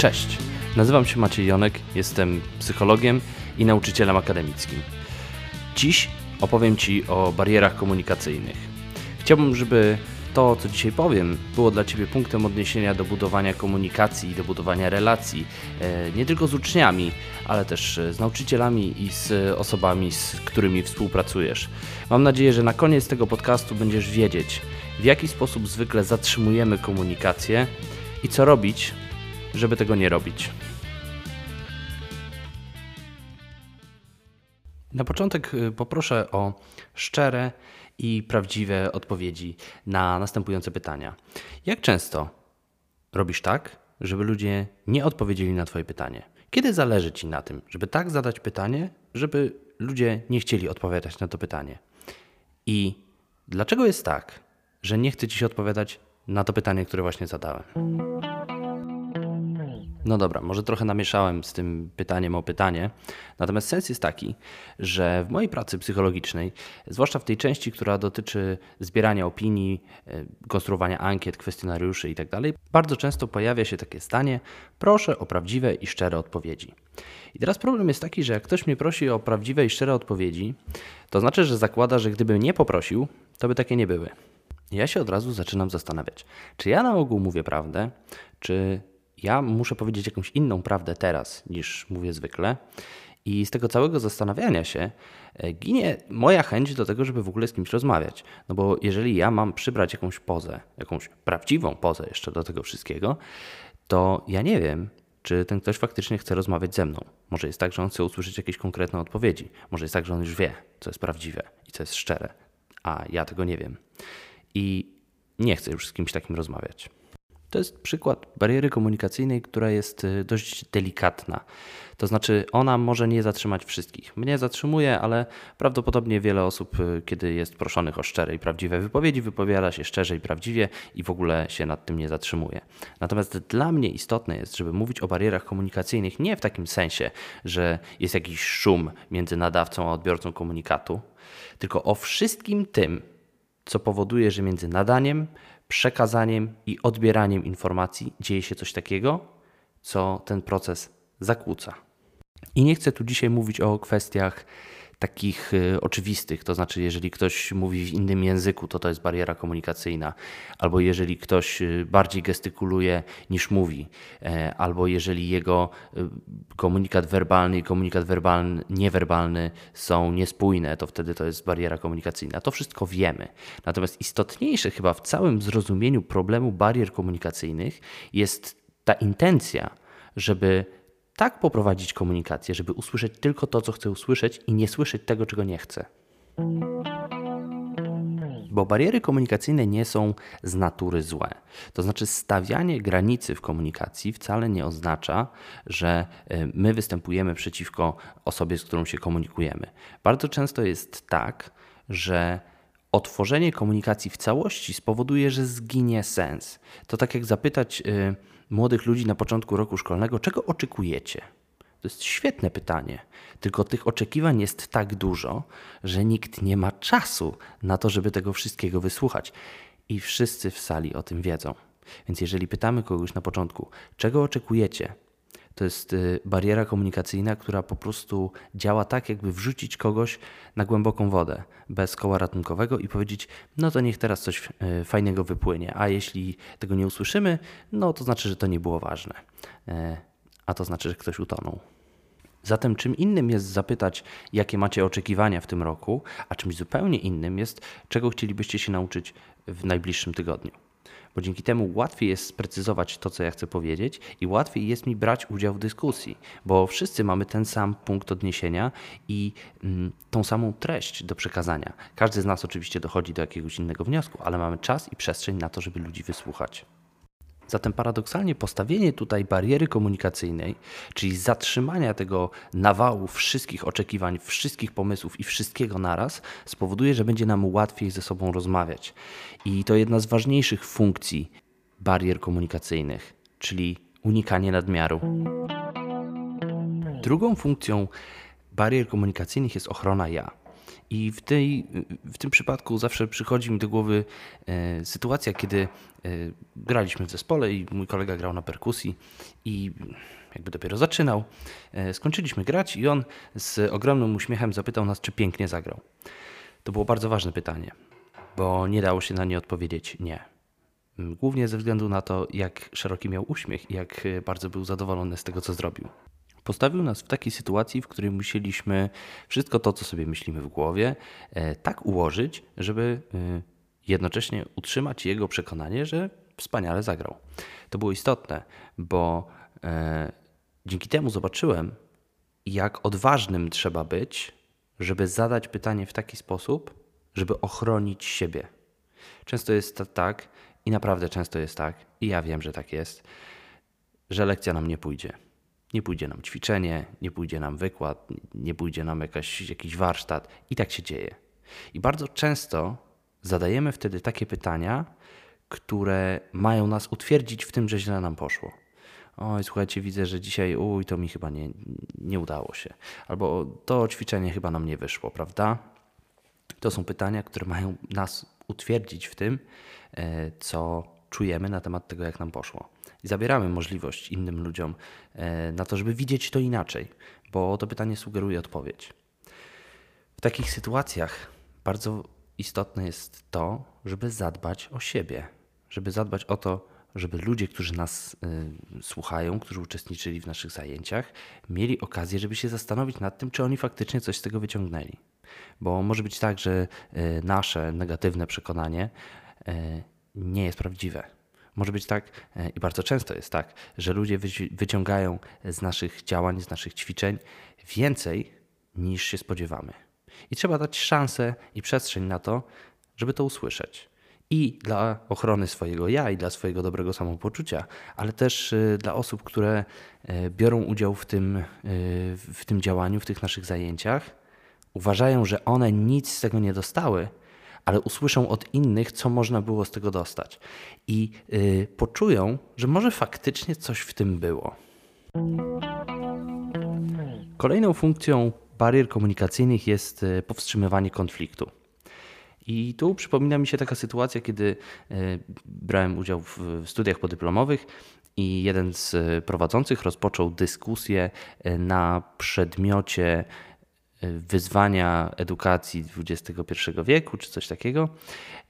Cześć, nazywam się Maciej Jonek, jestem psychologiem i nauczycielem akademickim. Dziś opowiem Ci o barierach komunikacyjnych. Chciałbym, żeby to, co dzisiaj powiem, było dla Ciebie punktem odniesienia do budowania komunikacji, do budowania relacji, e, nie tylko z uczniami, ale też e, z nauczycielami i z osobami, z którymi współpracujesz. Mam nadzieję, że na koniec tego podcastu będziesz wiedzieć, w jaki sposób zwykle zatrzymujemy komunikację i co robić, żeby tego nie robić. Na początek y, poproszę o szczere i prawdziwe odpowiedzi na następujące pytania. Jak często robisz tak, żeby ludzie nie odpowiedzieli na Twoje pytanie? Kiedy zależy Ci na tym, żeby tak zadać pytanie, żeby ludzie nie chcieli odpowiadać na to pytanie? I dlaczego jest tak, że nie chce Ci się odpowiadać na to pytanie, które właśnie zadałem? No dobra, może trochę namieszałem z tym pytaniem o pytanie. Natomiast sens jest taki, że w mojej pracy psychologicznej, zwłaszcza w tej części, która dotyczy zbierania opinii, e, konstruowania ankiet, kwestionariuszy itd., tak bardzo często pojawia się takie zdanie: proszę o prawdziwe i szczere odpowiedzi. I teraz problem jest taki, że jak ktoś mnie prosi o prawdziwe i szczere odpowiedzi, to znaczy, że zakłada, że gdybym nie poprosił, to by takie nie były. Ja się od razu zaczynam zastanawiać, czy ja na ogół mówię prawdę, czy ja muszę powiedzieć jakąś inną prawdę teraz niż mówię zwykle. I z tego całego zastanawiania się e, ginie moja chęć do tego, żeby w ogóle z kimś rozmawiać. No bo jeżeli ja mam przybrać jakąś pozę, jakąś prawdziwą pozę jeszcze do tego wszystkiego, to ja nie wiem, czy ten ktoś faktycznie chce rozmawiać ze mną. Może jest tak, że on chce usłyszeć jakieś konkretne odpowiedzi. Może jest tak, że on już wie, co jest prawdziwe i co jest szczere, a ja tego nie wiem. I nie chcę już z kimś takim rozmawiać. To jest przykład bariery komunikacyjnej, która jest y, dość delikatna. To znaczy, ona może nie zatrzymać wszystkich. Mnie zatrzymuje, ale prawdopodobnie wiele osób, y, kiedy jest proszonych o szczere i prawdziwe wypowiedzi, wypowiada się szczerze i prawdziwie i w ogóle się nad tym nie zatrzymuje. Natomiast dla mnie istotne jest, żeby mówić o barierach komunikacyjnych nie w takim sensie, że jest jakiś szum między nadawcą a odbiorcą komunikatu, tylko o wszystkim tym, co powoduje, że między nadaniem, przekazaniem i odbieraniem informacji dzieje się coś takiego, co ten proces zakłóca. I nie chcę tu dzisiaj mówić o kwestiach takich y, oczywistych, to znaczy jeżeli ktoś mówi w innym języku, to to jest bariera komunikacyjna, albo jeżeli ktoś y, bardziej gestykuluje niż mówi, e, albo jeżeli jego y, komunikat werbalny i komunikat werbalny, niewerbalny są niespójne, to wtedy to jest bariera komunikacyjna. To wszystko wiemy. Natomiast istotniejsze chyba w całym zrozumieniu problemu barier komunikacyjnych jest ta intencja, żeby tak poprowadzić komunikację, żeby usłyszeć tylko to, co chcę usłyszeć i nie słyszeć tego, czego nie chcę. Bo bariery komunikacyjne nie są z natury złe. To znaczy, stawianie granicy w komunikacji wcale nie oznacza, że e, my występujemy przeciwko osobie, z którą się komunikujemy. Bardzo często jest tak, że otworzenie komunikacji w całości spowoduje, że zginie sens. To tak jak zapytać y, młodych ludzi na początku roku szkolnego, czego oczekujecie? To jest świetne pytanie. Tylko tych oczekiwań jest tak dużo, że nikt nie ma czasu na to, żeby tego wszystkiego wysłuchać. I wszyscy w sali o tym wiedzą. Więc jeżeli pytamy kogoś na początku, czego oczekujecie, to jest y, bariera komunikacyjna, która po prostu działa tak, jakby wrzucić kogoś na głęboką wodę bez koła ratunkowego i powiedzieć: No to niech teraz coś y, fajnego wypłynie, a jeśli tego nie usłyszymy, no to znaczy, że to nie było ważne, y, a to znaczy, że ktoś utonął. Zatem czym innym jest zapytać, jakie macie oczekiwania w tym roku, a czymś zupełnie innym jest, czego chcielibyście się nauczyć w najbliższym tygodniu bo dzięki temu łatwiej jest sprecyzować to, co ja chcę powiedzieć i łatwiej jest mi brać udział w dyskusji, bo wszyscy mamy ten sam punkt odniesienia i mm, tą samą treść do przekazania. Każdy z nas oczywiście dochodzi do jakiegoś innego wniosku, ale mamy czas i przestrzeń na to, żeby ludzi wysłuchać. Zatem paradoksalnie postawienie tutaj bariery komunikacyjnej, czyli zatrzymania tego nawału wszystkich oczekiwań, wszystkich pomysłów i wszystkiego naraz, spowoduje, że będzie nam łatwiej ze sobą rozmawiać. I to jedna z ważniejszych funkcji barier komunikacyjnych, czyli unikanie nadmiaru. Drugą funkcją barier komunikacyjnych jest ochrona ja. I w, tej, w tym przypadku zawsze przychodzi mi do głowy e, sytuacja, kiedy e, graliśmy w zespole i mój kolega grał na perkusji i jakby dopiero zaczynał. E, skończyliśmy grać i on z ogromnym uśmiechem zapytał nas, czy pięknie zagrał. To było bardzo ważne pytanie, bo nie dało się na nie odpowiedzieć nie. Głównie ze względu na to, jak szeroki miał uśmiech i jak bardzo był zadowolony z tego, co zrobił. Postawił nas w takiej sytuacji, w której musieliśmy wszystko to, co sobie myślimy w głowie, e, tak ułożyć, żeby e, jednocześnie utrzymać jego przekonanie, że wspaniale zagrał. To było istotne, bo e, dzięki temu zobaczyłem, jak odważnym trzeba być, żeby zadać pytanie w taki sposób, żeby ochronić siebie. Często jest tak, i naprawdę często jest tak, i ja wiem, że tak jest, że lekcja nam nie pójdzie nie pójdzie nam ćwiczenie, nie pójdzie nam wykład, nie pójdzie nam jakaś, jakiś warsztat i tak się dzieje. I bardzo często zadajemy wtedy takie pytania, które mają nas utwierdzić w tym, że źle nam poszło. Oj, słuchajcie, widzę, że dzisiaj, uj, to mi chyba nie, nie udało się. Albo to ćwiczenie chyba nam nie wyszło, prawda? To są pytania, które mają nas utwierdzić w tym, e, co czujemy na temat tego, jak nam poszło i zabieramy możliwość innym ludziom e, na to, żeby widzieć to inaczej, bo to pytanie sugeruje odpowiedź. W takich sytuacjach bardzo istotne jest to, żeby zadbać o siebie, żeby zadbać o to, żeby ludzie, którzy nas y, słuchają, którzy uczestniczyli w naszych zajęciach, mieli okazję, żeby się zastanowić nad tym, czy oni faktycznie coś z tego wyciągnęli. Bo może być tak, że y, nasze negatywne przekonanie y, nie jest prawdziwe może być tak, e, i bardzo często jest tak, że ludzie wyciągają z naszych działań, z naszych ćwiczeń więcej niż się spodziewamy. I trzeba dać szansę i przestrzeń na to, żeby to usłyszeć. I dla ochrony swojego ja, i dla swojego dobrego samopoczucia, ale też e, dla osób, które e, biorą udział w tym, w tym działaniu, w tych naszych zajęciach, uważają, że one nic z tego nie dostały, ale usłyszą od innych, co można było z tego dostać. I yy, poczują, że może faktycznie coś w tym było. Kolejną funkcją barier komunikacyjnych jest y, powstrzymywanie konfliktu. I tu przypomina mi się taka sytuacja, kiedy y, brałem udział w studiach podyplomowych i jeden z y, prowadzących rozpoczął dyskusję na przedmiocie wyzwania edukacji XXI wieku, czy coś takiego,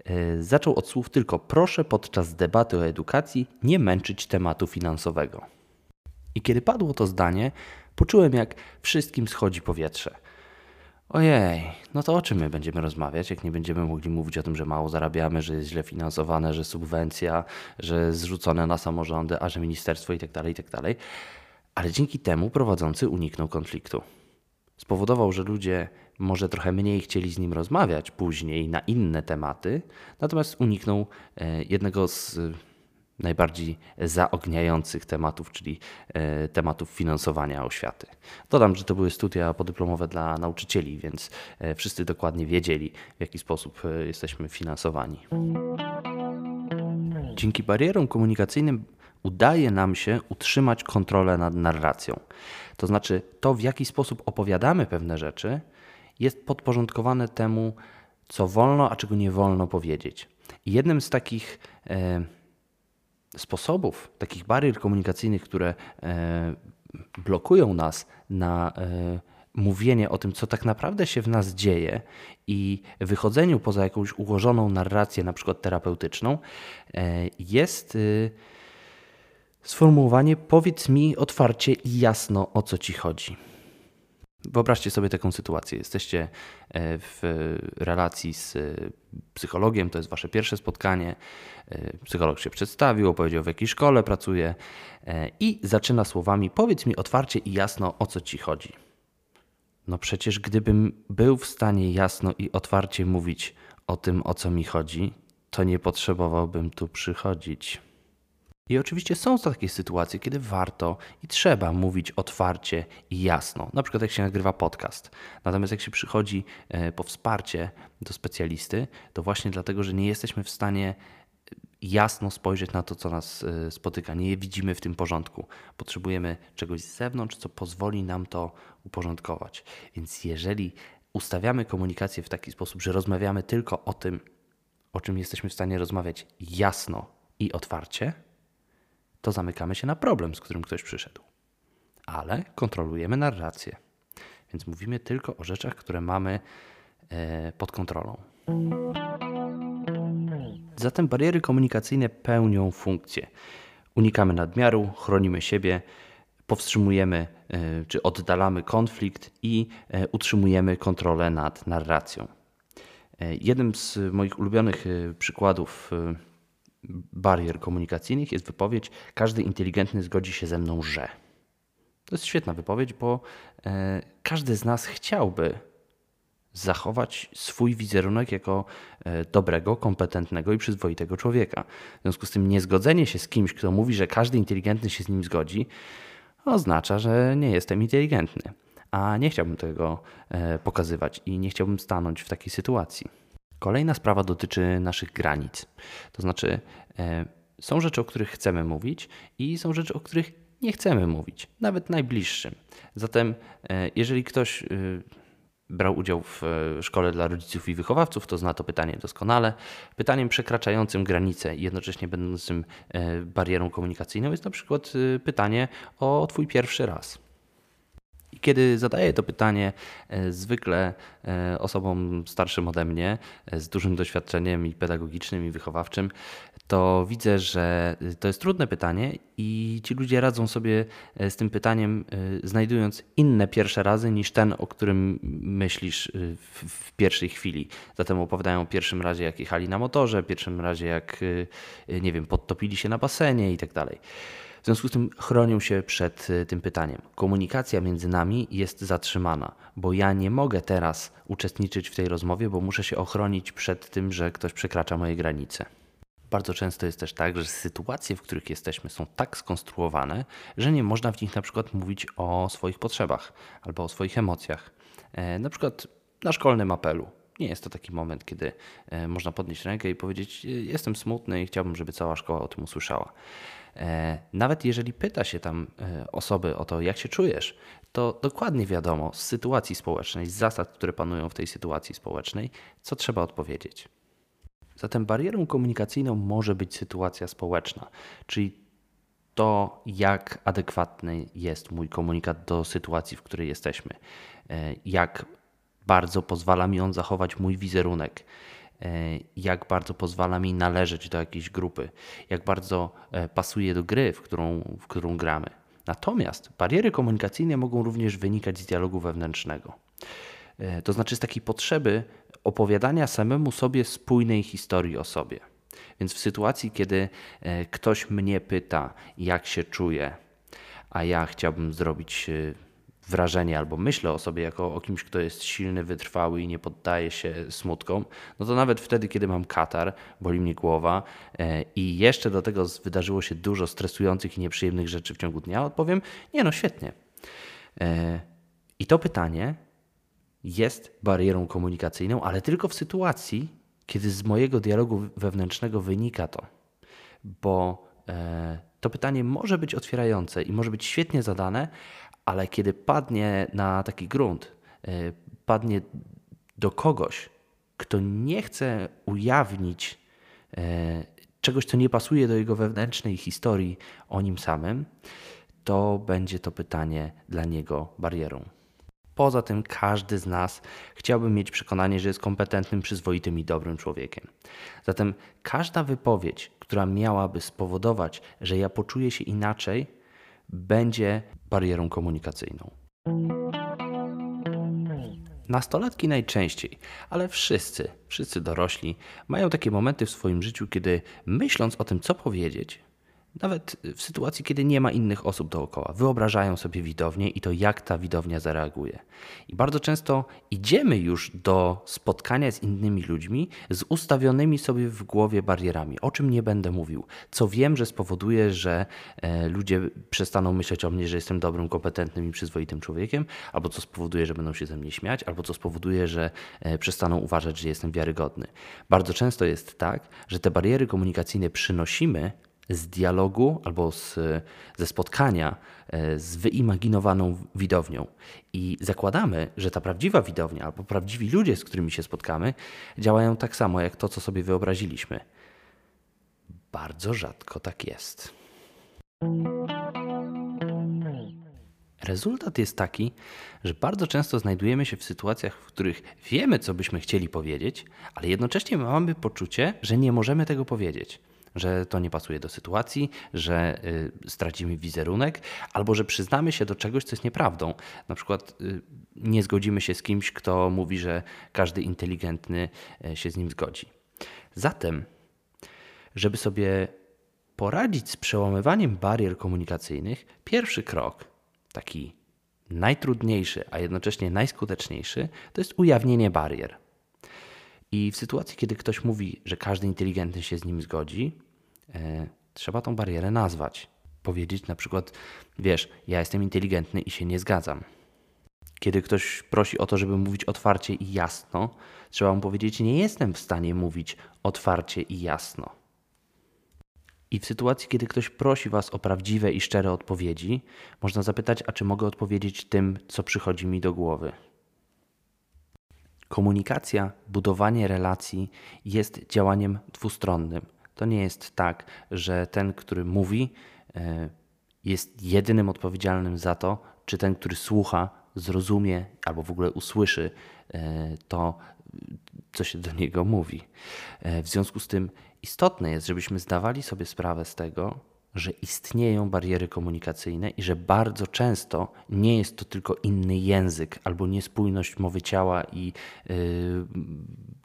e, zaczął od słów tylko proszę podczas debaty o edukacji nie męczyć tematu finansowego. I kiedy padło to zdanie, poczułem jak wszystkim schodzi powietrze. Ojej, no to o czym my będziemy rozmawiać, jak nie będziemy mogli mówić o tym, że mało zarabiamy, że jest źle finansowane, że subwencja, że zrzucone na samorządy, a że ministerstwo itd., tak itd. Tak Ale dzięki temu prowadzący uniknął konfliktu spowodował, że ludzie może trochę mniej chcieli z nim rozmawiać później na inne tematy, natomiast uniknął e, jednego z e, najbardziej zaogniających tematów, czyli e, tematów finansowania oświaty. Dodam, że to były studia podyplomowe dla nauczycieli, więc wszyscy dokładnie wiedzieli, w jaki sposób jesteśmy finansowani. Dzięki barierom komunikacyjnym udaje nam się utrzymać kontrolę nad narracją. To znaczy, to w jaki sposób opowiadamy pewne rzeczy, jest podporządkowane temu, co wolno, a czego nie wolno powiedzieć. I jednym z takich e, sposobów, takich barier komunikacyjnych, które e, blokują nas na e, mówienie o tym, co tak naprawdę się w nas dzieje i wychodzeniu poza jakąś ułożoną narrację, na przykład terapeutyczną, e, jest. Sformułowanie powiedz mi otwarcie i jasno o co ci chodzi. Wyobraźcie sobie taką sytuację. Jesteście e, w relacji z e, psychologiem, to jest wasze pierwsze spotkanie. E, psycholog się przedstawił, opowiedział w jakiej szkole pracuje i zaczyna słowami: Powiedz mi otwarcie i jasno o co ci chodzi. No przecież gdybym był w stanie jasno i otwarcie mówić o tym, o co mi chodzi, to nie potrzebowałbym tu przychodzić. I oczywiście są takie sytuacje, kiedy warto i trzeba mówić otwarcie i jasno, na przykład jak się nagrywa podcast. Natomiast jak się przychodzi e, po wsparcie do specjalisty, to właśnie dlatego, że nie jesteśmy w stanie jasno spojrzeć na to, co nas e, spotyka. Nie widzimy w tym porządku. Potrzebujemy czegoś z zewnątrz, co pozwoli nam to uporządkować. Więc jeżeli ustawiamy komunikację w taki sposób, że rozmawiamy tylko o tym, o czym jesteśmy w stanie rozmawiać jasno i otwarcie, to zamykamy się na problem, z którym ktoś przyszedł. Ale kontrolujemy narrację. Więc mówimy tylko o rzeczach, które mamy e, pod kontrolą. Zatem bariery komunikacyjne pełnią funkcję. Unikamy nadmiaru, chronimy siebie, powstrzymujemy e, czy oddalamy konflikt i e, utrzymujemy kontrolę nad narracją. Jednym z moich ulubionych przykładów barier komunikacyjnych jest wypowiedź: Każdy inteligentny zgodzi się ze mną, że. To jest świetna wypowiedź, bo e, każdy z nas chciałby zachować swój wizerunek jako e, dobrego, kompetentnego i przyzwoitego człowieka. W związku z tym niezgodzenie się z kimś, kto mówi, że każdy inteligentny się z nim zgodzi, oznacza, że nie jestem inteligentny. A nie chciałbym tego e, pokazywać i nie chciałbym stanąć w takiej sytuacji. Kolejna sprawa dotyczy naszych granic. To znaczy, są rzeczy, o których chcemy mówić, i są rzeczy, o których nie chcemy mówić, nawet najbliższym. Zatem, e, jeżeli ktoś e, brał udział w e, szkole dla rodziców i wychowawców, to zna to pytanie doskonale. Pytaniem przekraczającym granicę i jednocześnie będącym barierą komunikacyjną jest na przykład pytanie o Twój pierwszy raz. I kiedy zadaję to pytanie zwykle osobom starszym ode mnie, z dużym doświadczeniem i pedagogicznym, i wychowawczym, to widzę, że to jest trudne pytanie i ci ludzie radzą sobie e, z tym pytaniem, e, znajdując inne pierwsze razy niż ten, o którym myślisz e, w pierwszej chwili. Zatem opowiadają o pierwszym razie, jak jechali na motorze, pierwszym razie, jak nie wiem, podtopili się na basenie i tak dalej. W związku z tym chronią się przed tym pytaniem. Komunikacja między nami jest zatrzymana, bo ja nie mogę teraz uczestniczyć w tej rozmowie, bo muszę się ochronić przed tym, że ktoś przekracza moje granice. Bardzo często jest też tak, że sytuacje, w których jesteśmy, są tak skonstruowane, że nie można w nich na przykład mówić o swoich potrzebach albo o swoich emocjach. E, na przykład na szkolnym apelu. Nie jest to taki moment, kiedy e, można podnieść rękę i powiedzieć: Jestem smutny i chciałbym, żeby cała szkoła o tym usłyszała. E, nawet jeżeli pyta się tam osoby o to, jak się czujesz, to dokładnie wiadomo z sytuacji społecznej, z zasad, które panują w tej sytuacji społecznej, co trzeba odpowiedzieć. Zatem barierą komunikacyjną może być sytuacja społeczna, czyli to, jak adekwatny jest mój komunikat do sytuacji, w której jesteśmy, e, jak bardzo pozwala mi on zachować mój wizerunek, e, jak bardzo pozwala mi należeć do jakiejś grupy, jak bardzo e, pasuje do gry, w którą, w którą gramy. Natomiast bariery komunikacyjne mogą również wynikać z dialogu wewnętrznego. To znaczy z takiej potrzeby opowiadania samemu sobie spójnej historii o sobie. Więc w sytuacji, kiedy e, ktoś mnie pyta, jak się czuję, a ja chciałbym zrobić e, wrażenie albo myślę o sobie jako o kimś, kto jest silny, wytrwały i nie poddaje się smutkom, no to nawet wtedy, kiedy mam katar, boli mnie głowa e, i jeszcze do tego wydarzyło się dużo stresujących i nieprzyjemnych rzeczy w ciągu dnia, odpowiem: Nie, no świetnie. I to pytanie jest barierą komunikacyjną, ale tylko w sytuacji, kiedy z mojego dialogu wewnętrznego wynika to. Bo e, to pytanie może być otwierające i może być świetnie zadane, ale kiedy padnie na taki grunt, e, padnie do kogoś, kto nie chce ujawnić e, czegoś, co nie pasuje do jego wewnętrznej historii o nim samym, to będzie to pytanie dla niego barierą. Poza tym każdy z nas chciałby mieć przekonanie, że jest kompetentnym, przyzwoitym i dobrym człowiekiem. Zatem każda wypowiedź, która miałaby spowodować, że ja poczuję się inaczej, będzie barierą komunikacyjną. Nastolatki najczęściej, ale wszyscy, wszyscy dorośli mają takie momenty w swoim życiu, kiedy myśląc o tym, co powiedzieć, nawet w sytuacji, kiedy nie ma innych osób dookoła. Wyobrażają sobie widownię i to, jak ta widownia zareaguje. I bardzo często idziemy już do spotkania z innymi ludźmi z ustawionymi sobie w głowie barierami, o czym nie będę mówił, co wiem, że spowoduje, że e, ludzie przestaną myśleć o mnie, że jestem dobrym, kompetentnym i przyzwoitym człowiekiem, albo co spowoduje, że będą się ze mnie śmiać, albo co spowoduje, że e, przestaną uważać, że jestem wiarygodny. Bardzo często jest tak, że te bariery komunikacyjne przynosimy z dialogu albo z, ze spotkania e, z wyimaginowaną widownią. I zakładamy, że ta prawdziwa widownia albo prawdziwi ludzie, z którymi się spotkamy, działają tak samo jak to, co sobie wyobraziliśmy. Bardzo rzadko tak jest. Rezultat jest taki, że bardzo często znajdujemy się w sytuacjach, w których wiemy, co byśmy chcieli powiedzieć, ale jednocześnie mamy poczucie, że nie możemy tego powiedzieć. Że to nie pasuje do sytuacji, że y, stracimy wizerunek, albo że przyznamy się do czegoś, co jest nieprawdą. Na przykład y, nie zgodzimy się z kimś, kto mówi, że każdy inteligentny y, się z nim zgodzi. Zatem, żeby sobie poradzić z przełamywaniem barier komunikacyjnych, pierwszy krok taki najtrudniejszy, a jednocześnie najskuteczniejszy, to jest ujawnienie barier. I w sytuacji, kiedy ktoś mówi, że każdy inteligentny się z nim zgodzi, e, trzeba tą barierę nazwać. Powiedzieć na przykład, wiesz, ja jestem inteligentny i się nie zgadzam. Kiedy ktoś prosi o to, żeby mówić otwarcie i jasno, trzeba mu powiedzieć, nie jestem w stanie mówić otwarcie i jasno. I w sytuacji, kiedy ktoś prosi Was o prawdziwe i szczere odpowiedzi, można zapytać, a czy mogę odpowiedzieć tym, co przychodzi mi do głowy. Komunikacja, budowanie relacji jest działaniem dwustronnym. To nie jest tak, że ten, który mówi, e, jest jedynym odpowiedzialnym za to, czy ten, który słucha, zrozumie albo w ogóle usłyszy e, to, co się do niego mówi. E, w związku z tym istotne jest, żebyśmy zdawali sobie sprawę z tego, że istnieją bariery komunikacyjne i że bardzo często nie jest to tylko inny język albo niespójność mowy ciała i yy,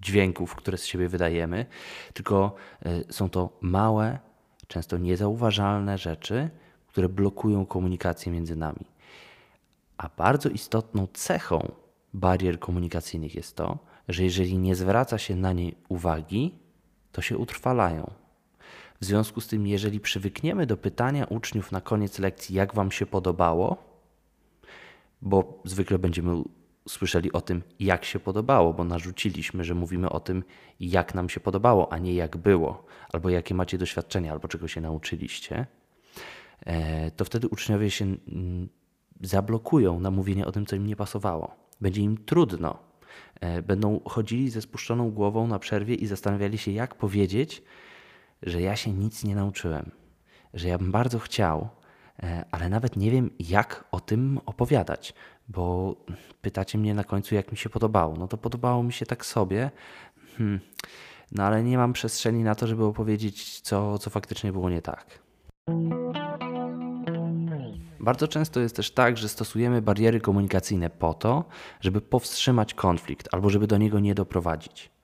dźwięków, które z siebie wydajemy, tylko yy, są to małe, często niezauważalne rzeczy, które blokują komunikację między nami. A bardzo istotną cechą barier komunikacyjnych jest to, że jeżeli nie zwraca się na nie uwagi, to się utrwalają. W związku z tym, jeżeli przywykniemy do pytania uczniów na koniec lekcji, jak Wam się podobało, bo zwykle będziemy słyszeli o tym, jak się podobało, bo narzuciliśmy, że mówimy o tym, jak nam się podobało, a nie jak było, albo jakie macie doświadczenia, albo czego się nauczyliście, e, to wtedy uczniowie się mm, zablokują na mówienie o tym, co im nie pasowało. Będzie im trudno E, będą chodzili ze spuszczoną głową na przerwie i zastanawiali się, jak powiedzieć, że ja się nic nie nauczyłem, że ja bym bardzo chciał, e, ale nawet nie wiem, jak o tym opowiadać, bo pytacie mnie na końcu, jak mi się podobało. No to podobało mi się tak sobie, hmm. no ale nie mam przestrzeni na to, żeby opowiedzieć, co, co faktycznie było nie tak. Bardzo często jest też tak, że stosujemy bariery komunikacyjne po to, żeby powstrzymać konflikt albo żeby do niego nie doprowadzić.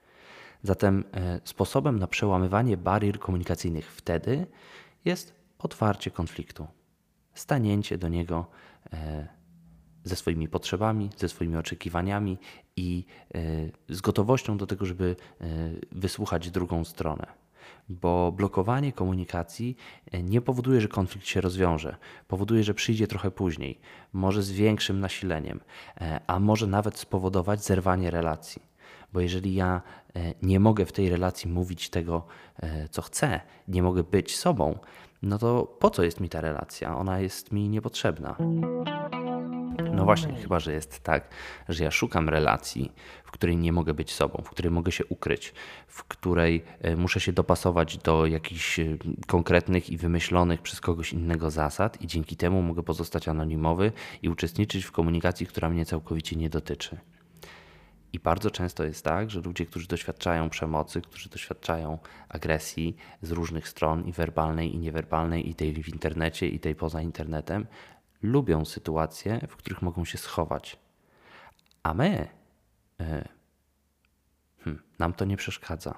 Zatem e, sposobem na przełamywanie barier komunikacyjnych wtedy jest otwarcie konfliktu, stanięcie do niego e, ze swoimi potrzebami, ze swoimi oczekiwaniami i e, z gotowością do tego, żeby wysłuchać drugą stronę bo blokowanie komunikacji nie powoduje, że konflikt się rozwiąże. Powoduje, że przyjdzie trochę później, może z większym nasileniem, a może nawet spowodować zerwanie relacji. Bo jeżeli ja e, nie mogę w tej relacji mówić tego, co chcę, nie mogę być sobą, no to po co jest mi ta relacja? Ona jest mi niepotrzebna. No właśnie, chyba że jest tak, że ja szukam relacji, w której nie mogę być sobą, w której mogę się ukryć, w której e, muszę się dopasować do jakichś e, konkretnych i wymyślonych przez kogoś innego zasad, i dzięki temu mogę pozostać anonimowy i uczestniczyć w komunikacji, która mnie całkowicie nie dotyczy. I bardzo często jest tak, że ludzie, którzy doświadczają przemocy, którzy doświadczają agresji z różnych stron, i werbalnej, i niewerbalnej, i tej w internecie, i tej poza internetem, lubią sytuacje, w których mogą się schować. A my, e, hmm, nam to nie przeszkadza.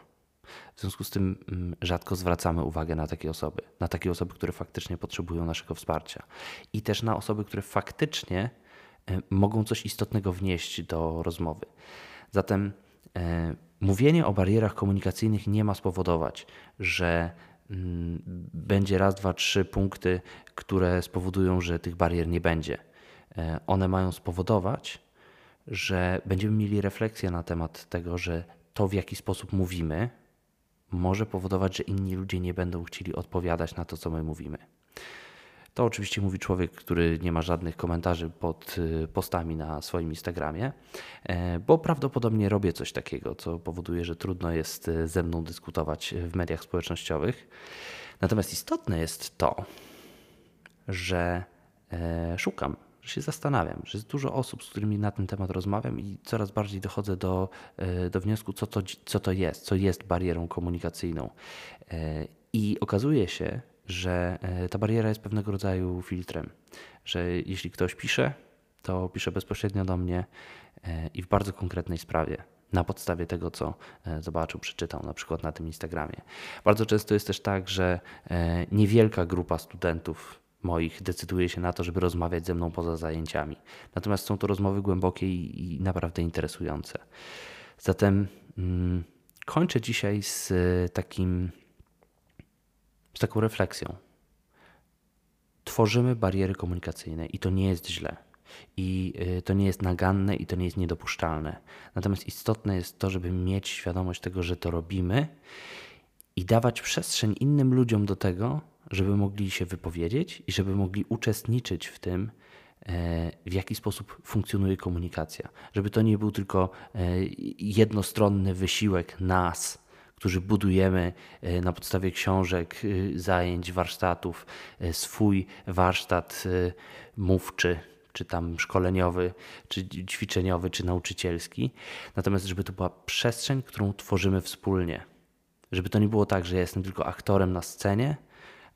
W związku z tym mm, rzadko zwracamy uwagę na takie osoby, na takie osoby, które faktycznie potrzebują naszego wsparcia i też na osoby, które faktycznie mogą coś istotnego wnieść do rozmowy. Zatem e, mówienie o barierach komunikacyjnych nie ma spowodować, że Mm, będzie raz, dwa, trzy punkty, które spowodują, że tych barier nie będzie. E, one mają spowodować, że będziemy mieli refleksję na temat tego, że to, w jaki sposób mówimy, może powodować, że inni ludzie nie będą chcieli odpowiadać na to, co my mówimy. To oczywiście mówi człowiek, który nie ma żadnych komentarzy pod y, postami na swoim Instagramie, e, bo prawdopodobnie robię coś takiego, co powoduje, że trudno jest y, ze mną dyskutować w mediach społecznościowych. Natomiast istotne jest to, że e, szukam, że się zastanawiam, że jest dużo osób, z którymi na ten temat rozmawiam i coraz bardziej dochodzę do, e, do wniosku, co to, co to jest, co jest barierą komunikacyjną. I okazuje się, że e, ta bariera jest pewnego rodzaju filtrem, że jeśli ktoś pisze, to pisze bezpośrednio do mnie e, i w bardzo konkretnej sprawie, na podstawie tego, co e, zobaczył, przeczytał, na przykład na tym Instagramie. Bardzo często jest też tak, że niewielka grupa studentów moich decyduje się na to, żeby rozmawiać ze mną poza zajęciami. Natomiast są to rozmowy głębokie i, naprawdę interesujące. Zatem mm, kończę dzisiaj z takim z taką refleksją. Tworzymy bariery komunikacyjne i to nie jest źle. I y, to nie jest naganne i to nie jest niedopuszczalne. Natomiast istotne jest to, żeby mieć świadomość tego, że to robimy i dawać przestrzeń innym ludziom do tego, żeby mogli się wypowiedzieć i żeby mogli uczestniczyć w tym, e, w jaki sposób funkcjonuje komunikacja. Żeby to nie był tylko e, jednostronny wysiłek nas, którzy budujemy e, na podstawie książek, e, zajęć, warsztatów e, swój warsztat mówczy, czy tam szkoleniowy, czy ćwiczeniowy, czy nauczycielski. Natomiast, żeby to była przestrzeń, którą tworzymy wspólnie. Żeby to nie było tak, że ja jestem tylko aktorem na scenie,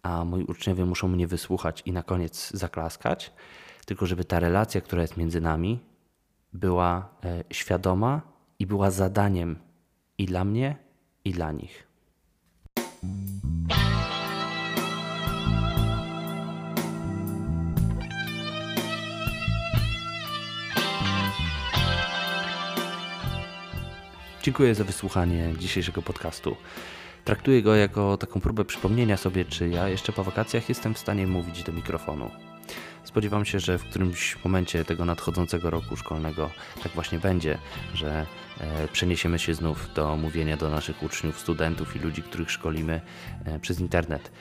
a moi uczniowie muszą mnie wysłuchać i na koniec zaklaskać, tylko żeby ta relacja, która jest między nami, była świadoma i była zadaniem i dla mnie, i dla nich. Dziękuję za wysłuchanie dzisiejszego podcastu. Traktuję go jako taką próbę przypomnienia sobie, czy ja jeszcze po wakacjach jestem w stanie mówić do mikrofonu. Spodziewam się, że w którymś momencie tego nadchodzącego roku szkolnego tak właśnie będzie, że e, przeniesiemy się znów do mówienia do naszych uczniów, studentów i ludzi, których szkolimy e, przez internet.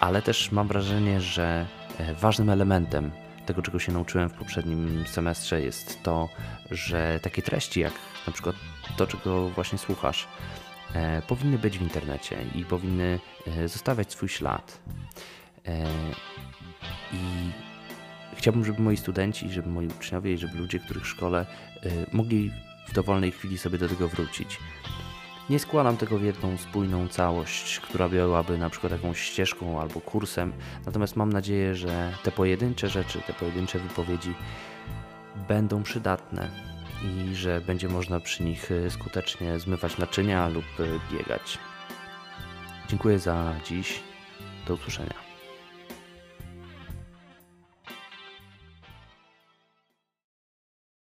Ale też mam wrażenie, że e, ważnym elementem tego, czego się nauczyłem w poprzednim semestrze, jest to, że takie treści, jak na przykład to, czego właśnie słuchasz, powinny być w internecie i powinny zostawiać swój ślad. I Chciałbym, żeby moi studenci, żeby moi uczniowie i żeby ludzie, których szkole, y, mogli w dowolnej chwili sobie do tego wrócić. Nie składam tego w jedną spójną całość, która byłaby na przykład jakąś ścieżką albo kursem, natomiast mam nadzieję, że te pojedyncze rzeczy, te pojedyncze wypowiedzi będą przydatne i że będzie można przy nich y, skutecznie zmywać naczynia lub y, biegać. Dziękuję za dziś. Do usłyszenia.